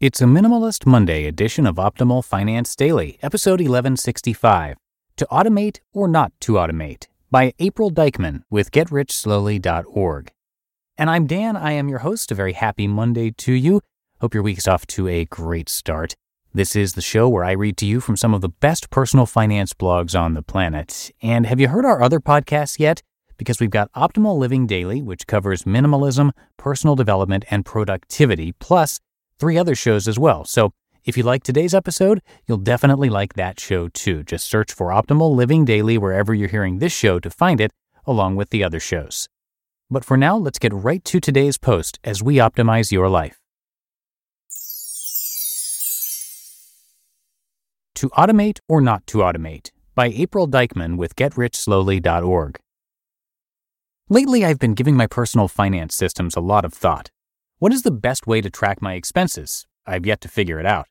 It's a Minimalist Monday edition of Optimal Finance Daily, episode 1165 To Automate or Not to Automate by April Dykman with GetRichSlowly.org. And I'm Dan. I am your host. A very happy Monday to you. Hope your week is off to a great start. This is the show where I read to you from some of the best personal finance blogs on the planet. And have you heard our other podcasts yet? Because we've got Optimal Living Daily, which covers minimalism, personal development, and productivity, plus three other shows as well. So if you like today's episode, you'll definitely like that show too. Just search for Optimal Living Daily wherever you're hearing this show to find it, along with the other shows. But for now, let's get right to today's post as we optimize your life. To Automate or Not to Automate by April Dykman with GetRichSlowly.org. Lately, I've been giving my personal finance systems a lot of thought. What is the best way to track my expenses? I've yet to figure it out.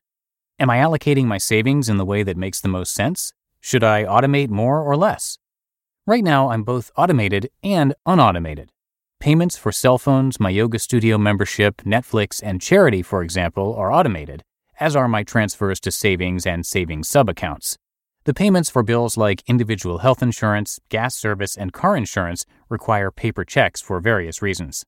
Am I allocating my savings in the way that makes the most sense? Should I automate more or less? Right now, I'm both automated and unautomated. Payments for cell phones, my yoga studio membership, Netflix, and charity, for example, are automated, as are my transfers to savings and savings sub accounts. The payments for bills like individual health insurance, gas service, and car insurance require paper checks for various reasons.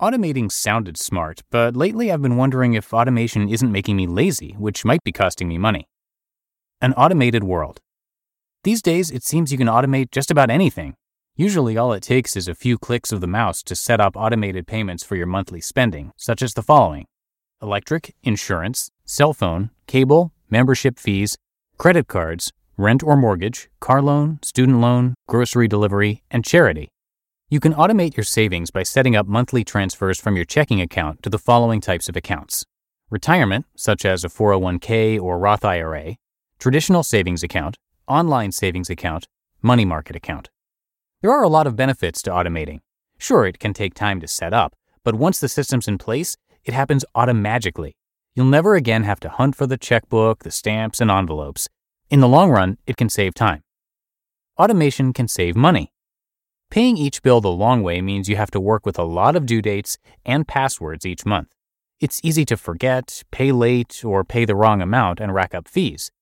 Automating sounded smart, but lately I've been wondering if automation isn't making me lazy, which might be costing me money. An automated world. These days, it seems you can automate just about anything. Usually, all it takes is a few clicks of the mouse to set up automated payments for your monthly spending, such as the following electric, insurance, cell phone, cable, membership fees, credit cards, rent or mortgage, car loan, student loan, grocery delivery, and charity. You can automate your savings by setting up monthly transfers from your checking account to the following types of accounts retirement, such as a 401k or Roth IRA, traditional savings account, online savings account, money market account. There are a lot of benefits to automating. Sure, it can take time to set up, but once the system's in place, it happens automatically. You'll never again have to hunt for the checkbook, the stamps, and envelopes. In the long run, it can save time. Automation can save money. Paying each bill the long way means you have to work with a lot of due dates and passwords each month. It's easy to forget, pay late, or pay the wrong amount and rack up fees.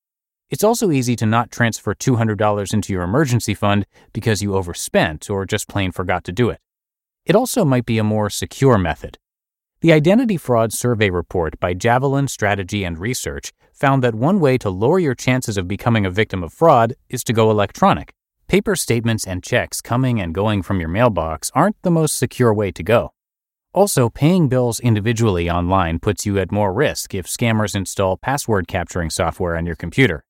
It's also easy to not transfer $200 into your emergency fund because you overspent or just plain forgot to do it. It also might be a more secure method. The Identity Fraud Survey report by Javelin Strategy and Research found that one way to lower your chances of becoming a victim of fraud is to go electronic. Paper statements and checks coming and going from your mailbox aren't the most secure way to go. Also, paying bills individually online puts you at more risk if scammers install password capturing software on your computer.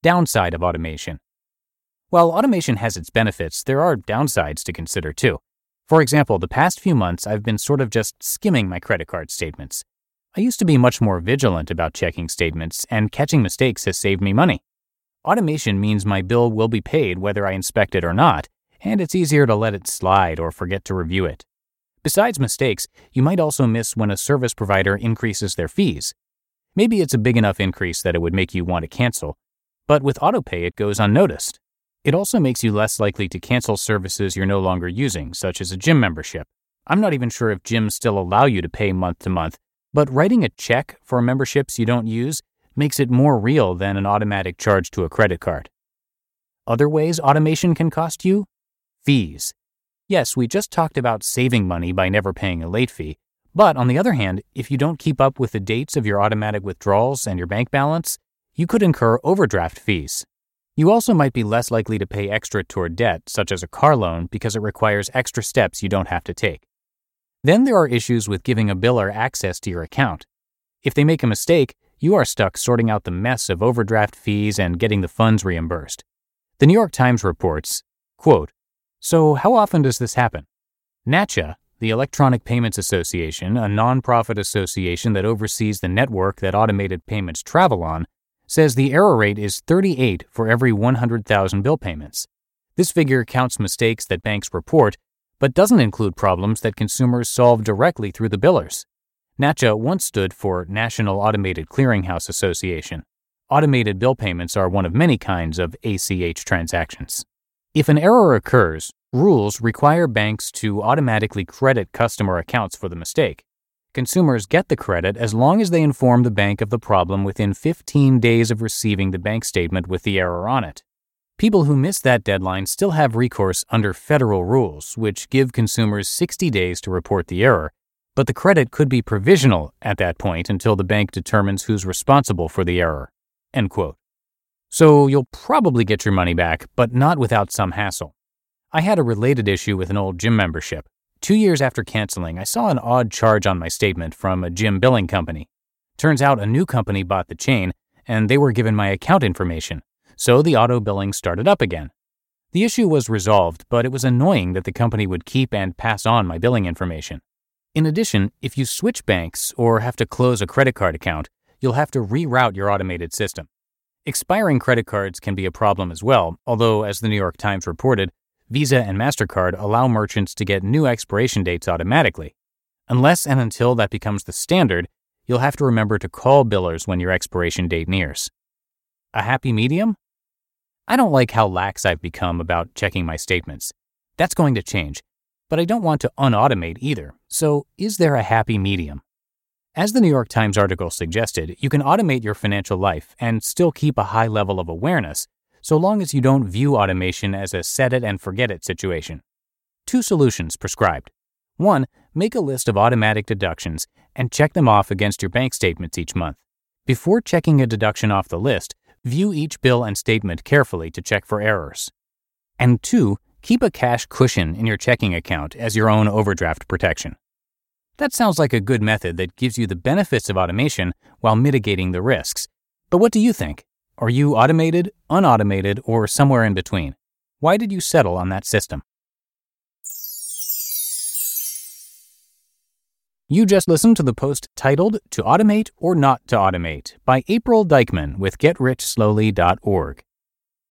Downside of automation. While automation has its benefits, there are downsides to consider too. For example, the past few months I've been sort of just skimming my credit card statements. I used to be much more vigilant about checking statements, and catching mistakes has saved me money. Automation means my bill will be paid whether I inspect it or not, and it's easier to let it slide or forget to review it. Besides mistakes, you might also miss when a service provider increases their fees. Maybe it's a big enough increase that it would make you want to cancel, but with autopay it goes unnoticed. It also makes you less likely to cancel services you're no longer using, such as a gym membership. I'm not even sure if gyms still allow you to pay month to month, but writing a check for memberships you don't use makes it more real than an automatic charge to a credit card. Other ways automation can cost you? Fees. Yes, we just talked about saving money by never paying a late fee. But on the other hand, if you don't keep up with the dates of your automatic withdrawals and your bank balance, you could incur overdraft fees. You also might be less likely to pay extra toward debt, such as a car loan, because it requires extra steps you don't have to take. Then there are issues with giving a biller access to your account. If they make a mistake, you are stuck sorting out the mess of overdraft fees and getting the funds reimbursed. The New York Times reports, quote, So how often does this happen? NACHA, the Electronic Payments Association, a nonprofit association that oversees the network that automated payments travel on, says the error rate is 38 for every 100,000 bill payments. This figure counts mistakes that banks report, but doesn't include problems that consumers solve directly through the billers. NACHA once stood for National Automated Clearinghouse Association. Automated bill payments are one of many kinds of ACH transactions. If an error occurs, rules require banks to automatically credit customer accounts for the mistake. Consumers get the credit as long as they inform the bank of the problem within 15 days of receiving the bank statement with the error on it. People who miss that deadline still have recourse under federal rules, which give consumers 60 days to report the error, but the credit could be provisional at that point until the bank determines who's responsible for the error. End quote. So you'll probably get your money back, but not without some hassle. I had a related issue with an old gym membership. Two years after canceling, I saw an odd charge on my statement from a gym billing company. Turns out a new company bought the chain, and they were given my account information, so the auto billing started up again. The issue was resolved, but it was annoying that the company would keep and pass on my billing information. In addition, if you switch banks or have to close a credit card account, you'll have to reroute your automated system. Expiring credit cards can be a problem as well, although, as the New York Times reported, Visa and MasterCard allow merchants to get new expiration dates automatically. Unless and until that becomes the standard, you'll have to remember to call billers when your expiration date nears. A happy medium? I don't like how lax I've become about checking my statements. That's going to change, but I don't want to unautomate either. So, is there a happy medium? As the New York Times article suggested, you can automate your financial life and still keep a high level of awareness so long as you don't view automation as a set it and forget it situation. Two solutions prescribed. One, make a list of automatic deductions and check them off against your bank statements each month. Before checking a deduction off the list, view each bill and statement carefully to check for errors. And two, keep a cash cushion in your checking account as your own overdraft protection. That sounds like a good method that gives you the benefits of automation while mitigating the risks. But what do you think? Are you automated, unautomated, or somewhere in between? Why did you settle on that system? You just listened to the post titled To Automate or Not to Automate by April Dykman with GetRichSlowly.org.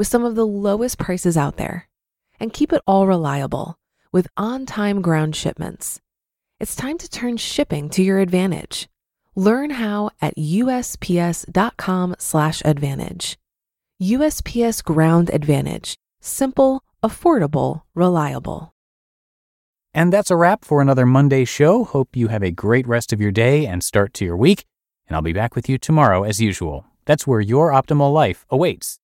with some of the lowest prices out there. And keep it all reliable with on time ground shipments. It's time to turn shipping to your advantage. Learn how at usps.com/advantage. USPS Ground Advantage, Simple, affordable, reliable. And that's a wrap for another Monday show. Hope you have a great rest of your day and start to your week. And I'll be back with you tomorrow as usual. That's where your optimal life awaits.